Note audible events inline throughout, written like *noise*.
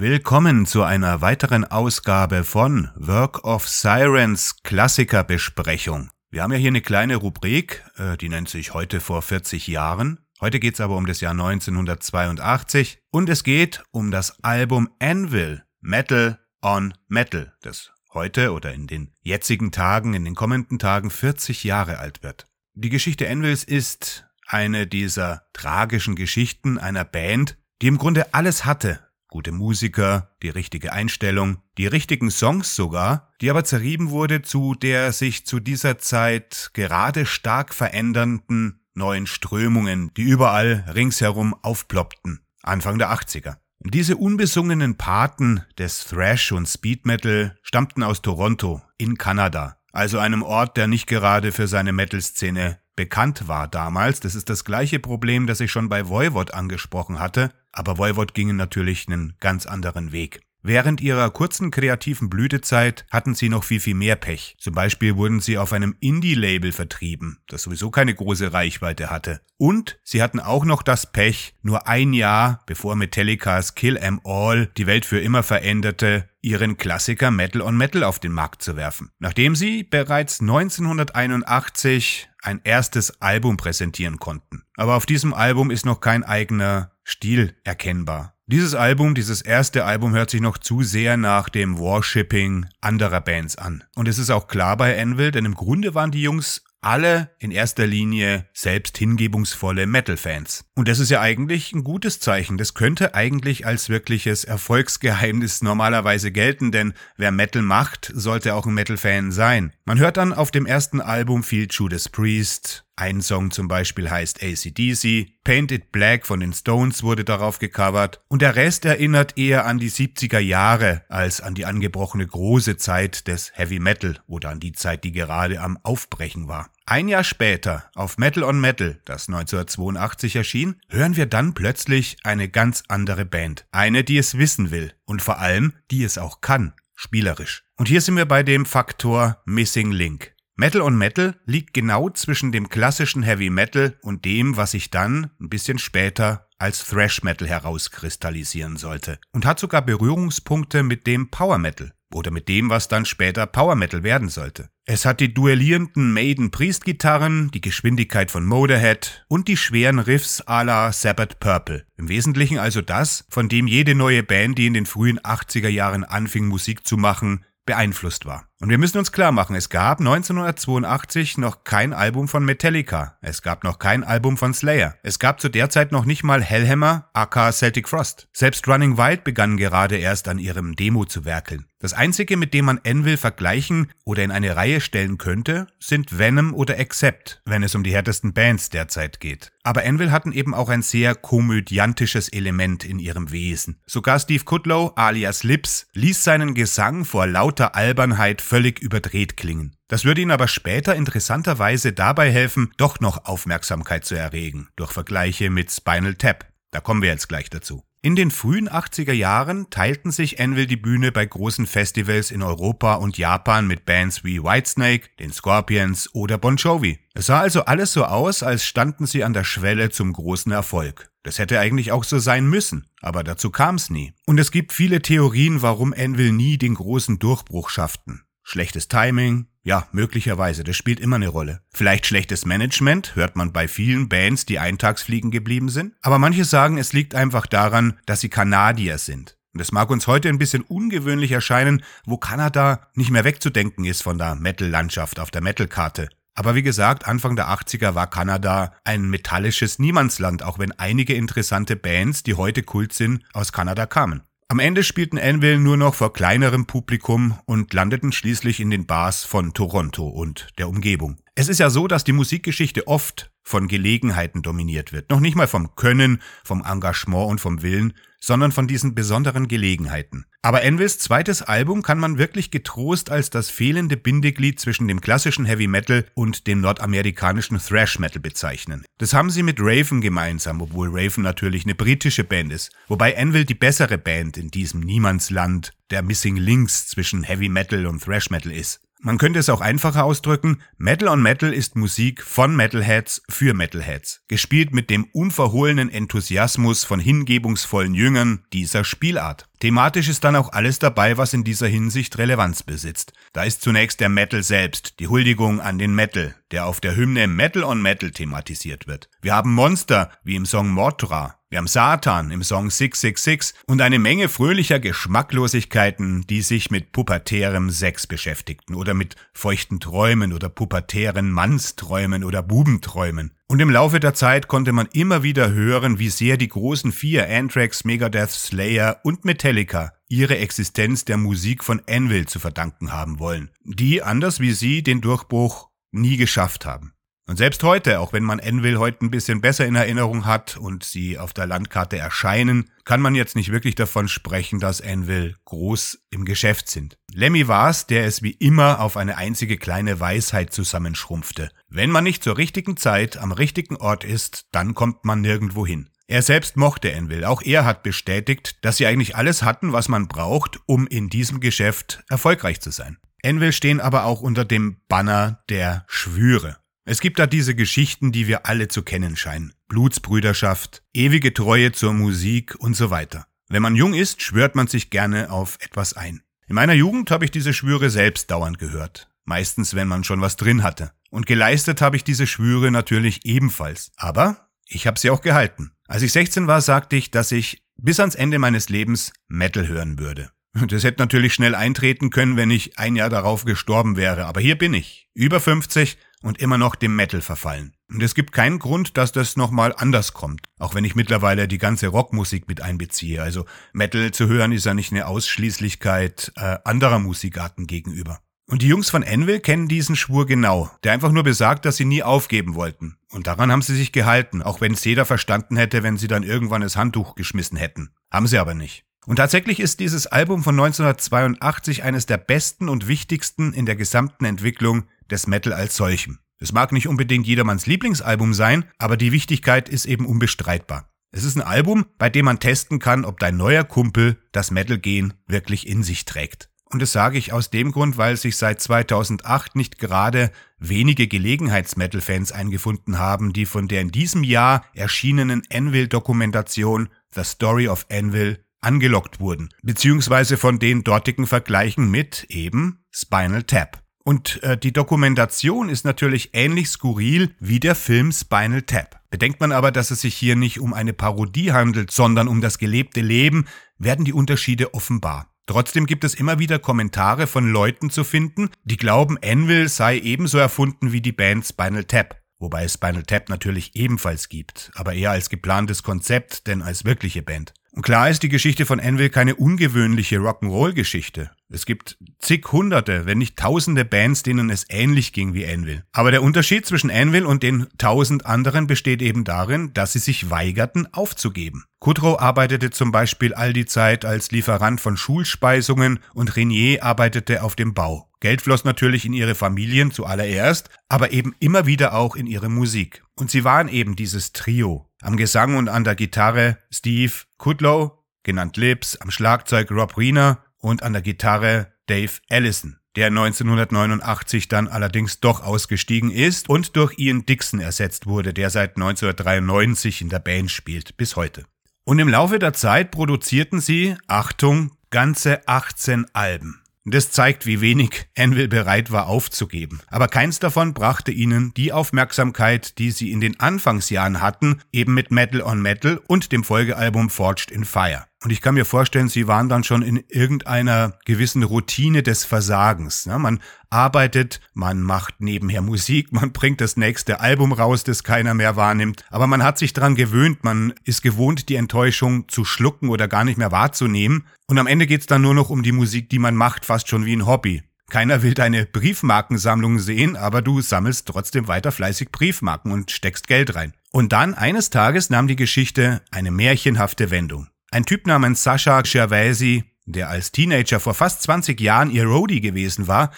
Willkommen zu einer weiteren Ausgabe von Work of Sirens Klassikerbesprechung. Wir haben ja hier eine kleine Rubrik, äh, die nennt sich heute vor 40 Jahren. Heute geht's aber um das Jahr 1982 und es geht um das Album Anvil Metal on Metal, das heute oder in den jetzigen Tagen, in den kommenden Tagen 40 Jahre alt wird. Die Geschichte Anvils ist eine dieser tragischen Geschichten einer Band, die im Grunde alles hatte, gute Musiker, die richtige Einstellung, die richtigen Songs sogar, die aber zerrieben wurde zu der sich zu dieser Zeit gerade stark verändernden neuen Strömungen, die überall ringsherum aufploppten, Anfang der 80er. Diese unbesungenen Paten des Thrash und Speed Metal stammten aus Toronto in Kanada, also einem Ort, der nicht gerade für seine Metal-Szene bekannt war damals. Das ist das gleiche Problem, das ich schon bei Voivod angesprochen hatte, aber Voivod gingen natürlich einen ganz anderen Weg. Während ihrer kurzen kreativen Blütezeit hatten sie noch viel, viel mehr Pech. Zum Beispiel wurden sie auf einem Indie-Label vertrieben, das sowieso keine große Reichweite hatte. Und sie hatten auch noch das Pech, nur ein Jahr bevor Metallicas Kill 'Em All die Welt für immer veränderte, ihren Klassiker Metal on Metal auf den Markt zu werfen. Nachdem sie bereits 1981 ein erstes Album präsentieren konnten. Aber auf diesem Album ist noch kein eigener Stil erkennbar. Dieses Album, dieses erste Album hört sich noch zu sehr nach dem Worshipping anderer Bands an. Und es ist auch klar bei Anvil, denn im Grunde waren die Jungs alle in erster Linie selbst hingebungsvolle Metal-Fans. Und das ist ja eigentlich ein gutes Zeichen. Das könnte eigentlich als wirkliches Erfolgsgeheimnis normalerweise gelten, denn wer Metal macht, sollte auch ein Metal-Fan sein. Man hört dann auf dem ersten Album viel Judas Priest, ein Song zum Beispiel heißt ACDC, Painted Black von den Stones wurde darauf gecovert und der Rest erinnert eher an die 70er Jahre als an die angebrochene große Zeit des Heavy Metal oder an die Zeit, die gerade am Aufbrechen war. Ein Jahr später, auf Metal on Metal, das 1982 erschien, hören wir dann plötzlich eine ganz andere Band. Eine, die es wissen will und vor allem, die es auch kann, spielerisch. Und hier sind wir bei dem Faktor Missing Link. Metal on Metal liegt genau zwischen dem klassischen Heavy Metal und dem, was sich dann ein bisschen später als Thrash Metal herauskristallisieren sollte und hat sogar Berührungspunkte mit dem Power Metal oder mit dem, was dann später Power Metal werden sollte. Es hat die duellierenden Maiden Priest Gitarren, die Geschwindigkeit von Motorhead und die schweren Riffs à la Sabbath Purple. Im Wesentlichen also das, von dem jede neue Band, die in den frühen 80er Jahren anfing Musik zu machen, beeinflusst war. Und wir müssen uns klar machen, es gab 1982 noch kein Album von Metallica, es gab noch kein Album von Slayer, es gab zu der Zeit noch nicht mal Hellhammer aka Celtic Frost. Selbst Running Wild begann gerade erst an ihrem Demo zu werkeln. Das einzige, mit dem man Envil vergleichen oder in eine Reihe stellen könnte, sind Venom oder Accept, wenn es um die härtesten Bands derzeit geht. Aber Envil hatten eben auch ein sehr komödiantisches Element in ihrem Wesen. Sogar Steve Kudlow alias Lips ließ seinen Gesang vor lauter Albernheit völlig überdreht klingen. Das würde ihn aber später interessanterweise dabei helfen, doch noch Aufmerksamkeit zu erregen, durch Vergleiche mit Spinal Tap. Da kommen wir jetzt gleich dazu. In den frühen 80er Jahren teilten sich Anvil die Bühne bei großen Festivals in Europa und Japan mit Bands wie Whitesnake, den Scorpions oder Bon Jovi. Es sah also alles so aus, als standen sie an der Schwelle zum großen Erfolg. Das hätte eigentlich auch so sein müssen, aber dazu kam's nie. Und es gibt viele Theorien, warum Anvil nie den großen Durchbruch schafften. Schlechtes Timing, ja, möglicherweise, das spielt immer eine Rolle. Vielleicht schlechtes Management, hört man bei vielen Bands, die eintagsfliegen geblieben sind. Aber manche sagen, es liegt einfach daran, dass sie Kanadier sind. Und es mag uns heute ein bisschen ungewöhnlich erscheinen, wo Kanada nicht mehr wegzudenken ist von der Metal-Landschaft auf der Metal-Karte. Aber wie gesagt, Anfang der 80er war Kanada ein metallisches Niemandsland, auch wenn einige interessante Bands, die heute Kult sind, aus Kanada kamen. Am Ende spielten Anvil nur noch vor kleinerem Publikum und landeten schließlich in den Bars von Toronto und der Umgebung. Es ist ja so, dass die Musikgeschichte oft von Gelegenheiten dominiert wird. Noch nicht mal vom Können, vom Engagement und vom Willen, sondern von diesen besonderen Gelegenheiten. Aber Envils zweites Album kann man wirklich getrost als das fehlende Bindeglied zwischen dem klassischen Heavy Metal und dem nordamerikanischen Thrash Metal bezeichnen. Das haben sie mit Raven gemeinsam, obwohl Raven natürlich eine britische Band ist, wobei Envil die bessere Band in diesem Niemandsland der Missing Links zwischen Heavy Metal und Thrash Metal ist. Man könnte es auch einfacher ausdrücken, Metal on Metal ist Musik von Metalheads für Metalheads, gespielt mit dem unverhohlenen Enthusiasmus von hingebungsvollen Jüngern dieser Spielart. Thematisch ist dann auch alles dabei, was in dieser Hinsicht Relevanz besitzt. Da ist zunächst der Metal selbst, die Huldigung an den Metal, der auf der Hymne Metal on Metal thematisiert wird. Wir haben Monster, wie im Song Mothra, wir haben Satan im Song 666 und eine Menge fröhlicher Geschmacklosigkeiten, die sich mit pubertärem Sex beschäftigten oder mit feuchten Träumen oder pubertären Mannsträumen oder Bubenträumen. Und im Laufe der Zeit konnte man immer wieder hören, wie sehr die großen vier Anthrax, Megadeth, Slayer und Metallica ihre Existenz der Musik von Anvil zu verdanken haben wollen, die anders wie sie den Durchbruch nie geschafft haben. Und selbst heute, auch wenn man Envil heute ein bisschen besser in Erinnerung hat und sie auf der Landkarte erscheinen, kann man jetzt nicht wirklich davon sprechen, dass Envil groß im Geschäft sind. Lemmy war's, der es wie immer auf eine einzige kleine Weisheit zusammenschrumpfte. Wenn man nicht zur richtigen Zeit am richtigen Ort ist, dann kommt man nirgendwo hin. Er selbst mochte Envil. Auch er hat bestätigt, dass sie eigentlich alles hatten, was man braucht, um in diesem Geschäft erfolgreich zu sein. Envil stehen aber auch unter dem Banner der Schwüre. Es gibt da diese Geschichten, die wir alle zu kennen scheinen. Blutsbrüderschaft, ewige Treue zur Musik und so weiter. Wenn man jung ist, schwört man sich gerne auf etwas ein. In meiner Jugend habe ich diese Schwüre selbst dauernd gehört. Meistens, wenn man schon was drin hatte. Und geleistet habe ich diese Schwüre natürlich ebenfalls. Aber ich habe sie auch gehalten. Als ich 16 war, sagte ich, dass ich bis ans Ende meines Lebens Metal hören würde. Das hätte natürlich schnell eintreten können, wenn ich ein Jahr darauf gestorben wäre, aber hier bin ich, über 50 und immer noch dem Metal verfallen. Und es gibt keinen Grund, dass das nochmal anders kommt. Auch wenn ich mittlerweile die ganze Rockmusik mit einbeziehe. Also Metal zu hören ist ja nicht eine Ausschließlichkeit äh, anderer Musikarten gegenüber. Und die Jungs von Envil kennen diesen Schwur genau, der einfach nur besagt, dass sie nie aufgeben wollten. Und daran haben sie sich gehalten, auch wenn es jeder verstanden hätte, wenn sie dann irgendwann das Handtuch geschmissen hätten. Haben sie aber nicht. Und tatsächlich ist dieses Album von 1982 eines der besten und wichtigsten in der gesamten Entwicklung des Metal als solchem. Es mag nicht unbedingt jedermanns Lieblingsalbum sein, aber die Wichtigkeit ist eben unbestreitbar. Es ist ein Album, bei dem man testen kann, ob dein neuer Kumpel das Metal-Gen wirklich in sich trägt. Und das sage ich aus dem Grund, weil sich seit 2008 nicht gerade wenige Gelegenheits-Metal-Fans eingefunden haben, die von der in diesem Jahr erschienenen Anvil-Dokumentation The Story of Anvil angelockt wurden, beziehungsweise von den dortigen Vergleichen mit eben Spinal Tap. Und äh, die Dokumentation ist natürlich ähnlich skurril wie der Film Spinal Tap. Bedenkt man aber, dass es sich hier nicht um eine Parodie handelt, sondern um das gelebte Leben, werden die Unterschiede offenbar. Trotzdem gibt es immer wieder Kommentare von Leuten zu finden, die glauben, Anvil sei ebenso erfunden wie die Band Spinal Tap. Wobei es Spinal Tap natürlich ebenfalls gibt, aber eher als geplantes Konzept, denn als wirkliche Band. Und klar ist die Geschichte von Anvil keine ungewöhnliche Rock'n'Roll-Geschichte. Es gibt zig hunderte, wenn nicht tausende Bands, denen es ähnlich ging wie Anvil. Aber der Unterschied zwischen Anvil und den tausend anderen besteht eben darin, dass sie sich weigerten aufzugeben. Kudrow arbeitete zum Beispiel all die Zeit als Lieferant von Schulspeisungen und Renier arbeitete auf dem Bau. Geld floss natürlich in ihre Familien zuallererst, aber eben immer wieder auch in ihre Musik. Und sie waren eben dieses Trio. Am Gesang und an der Gitarre Steve Kudlow, genannt Lips, am Schlagzeug Rob Riener und an der Gitarre Dave Allison, der 1989 dann allerdings doch ausgestiegen ist und durch Ian Dixon ersetzt wurde, der seit 1993 in der Band spielt, bis heute. Und im Laufe der Zeit produzierten sie, Achtung, ganze 18 Alben. Das zeigt, wie wenig Anvil bereit war aufzugeben. Aber keins davon brachte ihnen die Aufmerksamkeit, die sie in den Anfangsjahren hatten, eben mit Metal on Metal und dem Folgealbum Forged in Fire. Und ich kann mir vorstellen, sie waren dann schon in irgendeiner gewissen Routine des Versagens. Ja, man arbeitet, man macht nebenher Musik, *laughs* man bringt das nächste Album raus, das keiner mehr wahrnimmt. Aber man hat sich dran gewöhnt, man ist gewohnt, die Enttäuschung zu schlucken oder gar nicht mehr wahrzunehmen. Und am Ende geht's dann nur noch um die Musik, die man macht, fast schon wie ein Hobby. Keiner will deine Briefmarkensammlung sehen, aber du sammelst trotzdem weiter fleißig Briefmarken und steckst Geld rein. Und dann eines Tages nahm die Geschichte eine märchenhafte Wendung. Ein Typ namens Sascha Gervaisi, der als Teenager vor fast 20 Jahren ihr Roadie gewesen war,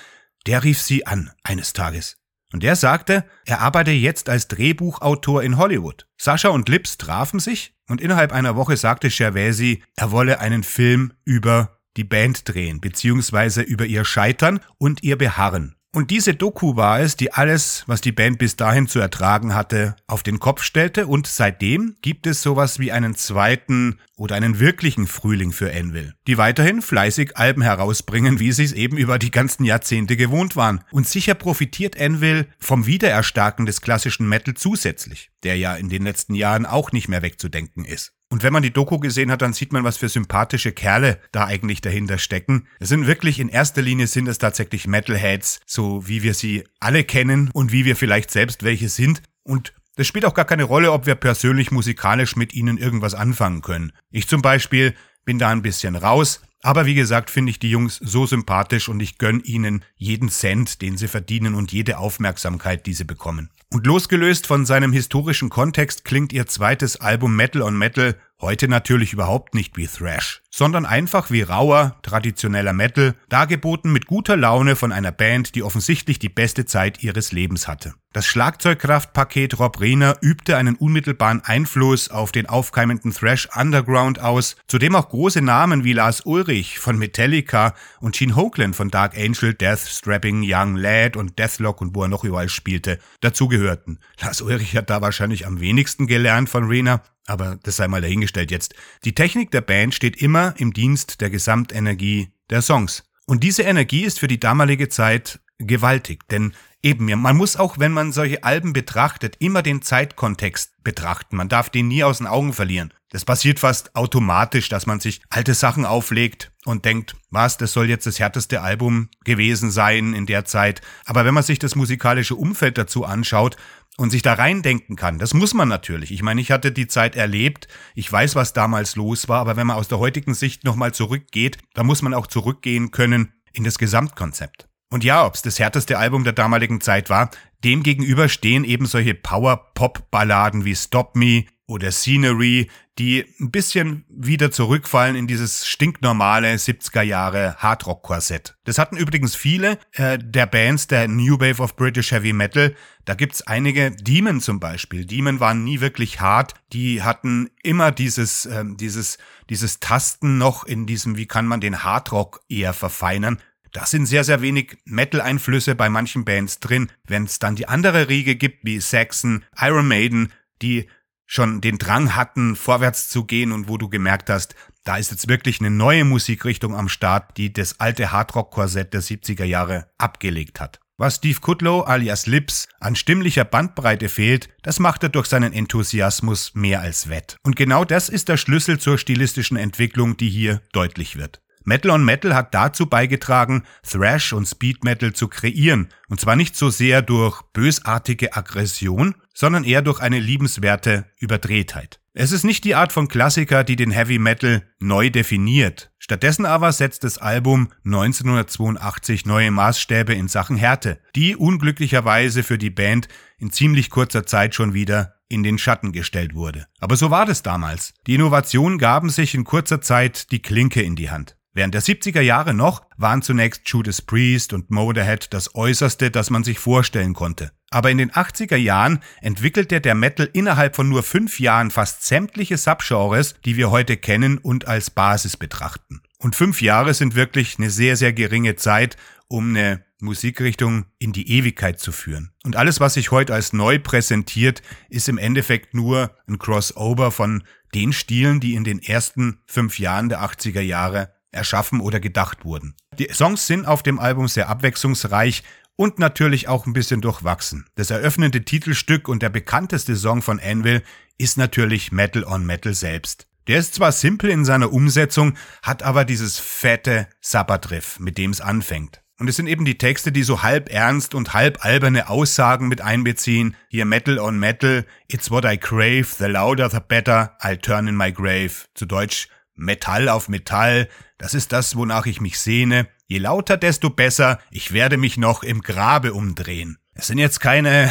der rief sie an eines Tages. Und der sagte, er arbeite jetzt als Drehbuchautor in Hollywood. Sascha und Lips trafen sich und innerhalb einer Woche sagte Gervaisi, er wolle einen Film über die Band drehen, beziehungsweise über ihr Scheitern und ihr Beharren. Und diese Doku war es, die alles, was die Band bis dahin zu ertragen hatte, auf den Kopf stellte und seitdem gibt es sowas wie einen zweiten oder einen wirklichen Frühling für Envil, die weiterhin fleißig Alben herausbringen, wie sie es eben über die ganzen Jahrzehnte gewohnt waren. Und sicher profitiert Envil vom Wiedererstarken des klassischen Metal zusätzlich, der ja in den letzten Jahren auch nicht mehr wegzudenken ist. Und wenn man die Doku gesehen hat, dann sieht man, was für sympathische Kerle da eigentlich dahinter stecken. Es sind wirklich in erster Linie sind es tatsächlich Metalheads, so wie wir sie alle kennen und wie wir vielleicht selbst welche sind. Und es spielt auch gar keine Rolle, ob wir persönlich musikalisch mit ihnen irgendwas anfangen können. Ich zum Beispiel bin da ein bisschen raus, aber wie gesagt, finde ich die Jungs so sympathisch und ich gönn ihnen jeden Cent, den sie verdienen und jede Aufmerksamkeit, die sie bekommen. Und losgelöst von seinem historischen Kontext klingt ihr zweites Album Metal on Metal heute natürlich überhaupt nicht wie Thrash, sondern einfach wie rauer, traditioneller Metal, dargeboten mit guter Laune von einer Band, die offensichtlich die beste Zeit ihres Lebens hatte. Das Schlagzeugkraftpaket Rob Rehner übte einen unmittelbaren Einfluss auf den aufkeimenden Thrash Underground aus, zu dem auch große Namen wie Lars Ulrich von Metallica und Gene Hoagland von Dark Angel, Death Strapping Young Lad und Deathlock und wo er noch überall spielte, dazugehörten. Lars Ulrich hat da wahrscheinlich am wenigsten gelernt von Rehner, aber das sei mal dahingestellt jetzt. Die Technik der Band steht immer im Dienst der Gesamtenergie der Songs. Und diese Energie ist für die damalige Zeit gewaltig, denn Eben, man muss auch, wenn man solche Alben betrachtet, immer den Zeitkontext betrachten. Man darf den nie aus den Augen verlieren. Das passiert fast automatisch, dass man sich alte Sachen auflegt und denkt, was, das soll jetzt das härteste Album gewesen sein in der Zeit. Aber wenn man sich das musikalische Umfeld dazu anschaut und sich da reindenken kann, das muss man natürlich. Ich meine, ich hatte die Zeit erlebt, ich weiß, was damals los war, aber wenn man aus der heutigen Sicht nochmal zurückgeht, dann muss man auch zurückgehen können in das Gesamtkonzept. Und ja, ob es das härteste Album der damaligen Zeit war, dem gegenüber stehen eben solche Power-Pop-Balladen wie Stop Me oder Scenery, die ein bisschen wieder zurückfallen in dieses stinknormale 70er Jahre Hardrock-Korsett. Das hatten übrigens viele äh, der Bands der New Wave of British Heavy Metal. Da gibt's einige, Demon zum Beispiel. Demon waren nie wirklich hart. Die hatten immer dieses, äh, dieses, dieses Tasten noch in diesem, wie kann man den Hardrock eher verfeinern. Da sind sehr, sehr wenig Metal-Einflüsse bei manchen Bands drin. Wenn es dann die andere Riege gibt, wie Saxon, Iron Maiden, die schon den Drang hatten, vorwärts zu gehen und wo du gemerkt hast, da ist jetzt wirklich eine neue Musikrichtung am Start, die das alte Hardrock-Korsett der 70er Jahre abgelegt hat. Was Steve Kudlow alias Lips an stimmlicher Bandbreite fehlt, das macht er durch seinen Enthusiasmus mehr als wett. Und genau das ist der Schlüssel zur stilistischen Entwicklung, die hier deutlich wird. Metal on Metal hat dazu beigetragen, Thrash und Speed Metal zu kreieren, und zwar nicht so sehr durch bösartige Aggression, sondern eher durch eine liebenswerte Überdrehtheit. Es ist nicht die Art von Klassiker, die den Heavy Metal neu definiert. Stattdessen aber setzt das Album 1982 neue Maßstäbe in Sachen Härte, die unglücklicherweise für die Band in ziemlich kurzer Zeit schon wieder in den Schatten gestellt wurde. Aber so war das damals. Die Innovationen gaben sich in kurzer Zeit die Klinke in die Hand. Während der 70er Jahre noch waren zunächst Judas Priest und Motorhead das Äußerste, das man sich vorstellen konnte. Aber in den 80er Jahren entwickelte der Metal innerhalb von nur fünf Jahren fast sämtliche Subgenres, die wir heute kennen und als Basis betrachten. Und fünf Jahre sind wirklich eine sehr, sehr geringe Zeit, um eine Musikrichtung in die Ewigkeit zu führen. Und alles, was sich heute als neu präsentiert, ist im Endeffekt nur ein Crossover von den Stilen, die in den ersten fünf Jahren der 80er Jahre erschaffen oder gedacht wurden. Die Songs sind auf dem Album sehr abwechslungsreich und natürlich auch ein bisschen durchwachsen. Das eröffnende Titelstück und der bekannteste Song von Anvil ist natürlich Metal on Metal selbst. Der ist zwar simpel in seiner Umsetzung, hat aber dieses fette Sabbatriff, mit dem es anfängt. Und es sind eben die Texte, die so halb ernst und halb alberne Aussagen mit einbeziehen. Hier Metal on Metal, It's what I crave, the louder the better, I'll turn in my grave. Zu Deutsch Metall auf Metall, das ist das, wonach ich mich sehne. Je lauter, desto besser. Ich werde mich noch im Grabe umdrehen. Es sind jetzt keine,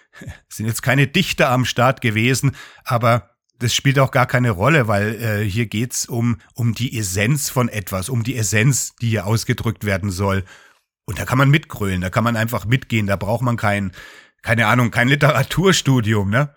*laughs* sind jetzt keine Dichter am Start gewesen, aber das spielt auch gar keine Rolle, weil äh, hier geht's um, um die Essenz von etwas, um die Essenz, die hier ausgedrückt werden soll. Und da kann man mitgrölen, da kann man einfach mitgehen, da braucht man kein, keine Ahnung, kein Literaturstudium, ne?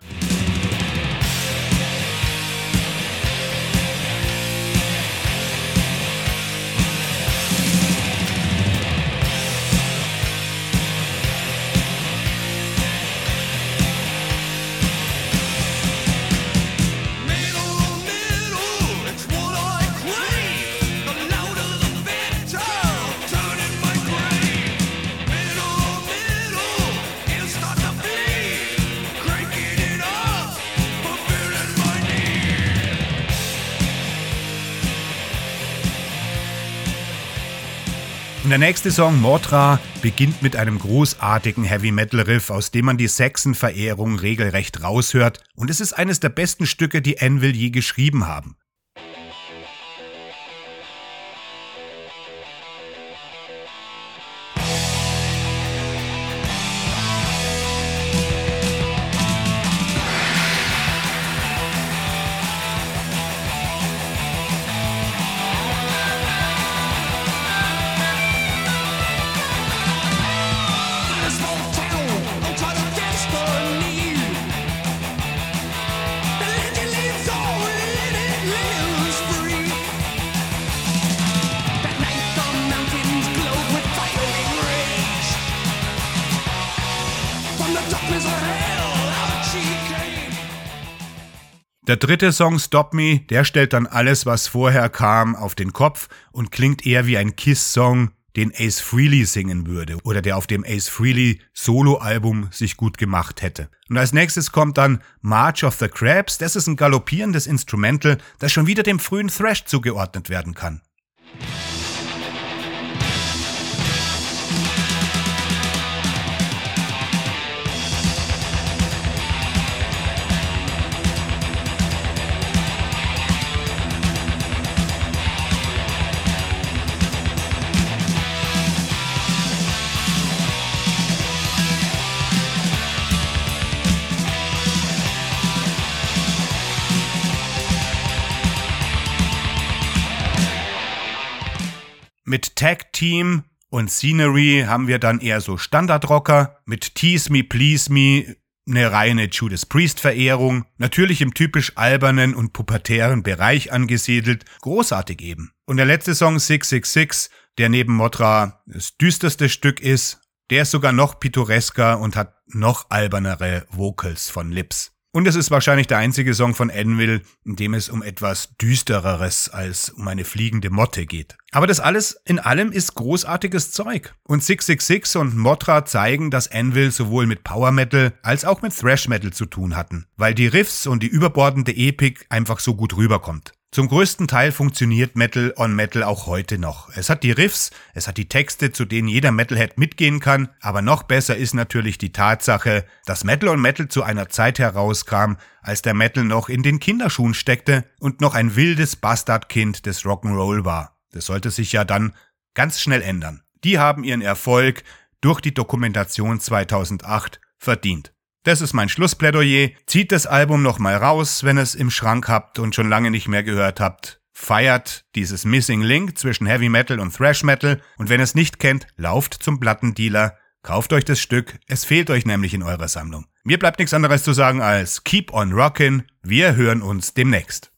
Und der nächste Song, Motra, beginnt mit einem großartigen Heavy Metal Riff, aus dem man die Sexen-Verehrung regelrecht raushört. Und es ist eines der besten Stücke, die Anvil je geschrieben haben. Der dritte Song Stop Me, der stellt dann alles, was vorher kam, auf den Kopf und klingt eher wie ein Kiss-Song, den Ace Frehley singen würde oder der auf dem Ace Frehley Solo-Album sich gut gemacht hätte. Und als nächstes kommt dann March of the Crabs, das ist ein galoppierendes Instrumental, das schon wieder dem frühen Thrash zugeordnet werden kann. Mit Tag Team und Scenery haben wir dann eher so Standardrocker. Mit Tease Me, Please Me eine reine Judas Priest Verehrung. Natürlich im typisch albernen und pubertären Bereich angesiedelt. Großartig eben. Und der letzte Song 666, der neben Motra das düsterste Stück ist, der ist sogar noch pittoresker und hat noch albernere Vocals von Lips. Und es ist wahrscheinlich der einzige Song von Anvil, in dem es um etwas Düstereres als um eine fliegende Motte geht. Aber das alles in allem ist großartiges Zeug. Und 666 und Motra zeigen, dass Anvil sowohl mit Power Metal als auch mit Thrash Metal zu tun hatten, weil die Riffs und die überbordende Epik einfach so gut rüberkommt. Zum größten Teil funktioniert Metal on Metal auch heute noch. Es hat die Riffs, es hat die Texte, zu denen jeder Metalhead mitgehen kann, aber noch besser ist natürlich die Tatsache, dass Metal on Metal zu einer Zeit herauskam, als der Metal noch in den Kinderschuhen steckte und noch ein wildes Bastardkind des Rock'n'Roll war. Das sollte sich ja dann ganz schnell ändern. Die haben ihren Erfolg durch die Dokumentation 2008 verdient. Das ist mein Schlussplädoyer. Zieht das Album nochmal raus, wenn es im Schrank habt und schon lange nicht mehr gehört habt. Feiert dieses Missing Link zwischen Heavy Metal und Thrash Metal und wenn ihr es nicht kennt, lauft zum Plattendealer, kauft euch das Stück, es fehlt euch nämlich in eurer Sammlung. Mir bleibt nichts anderes zu sagen als Keep on Rockin', wir hören uns demnächst.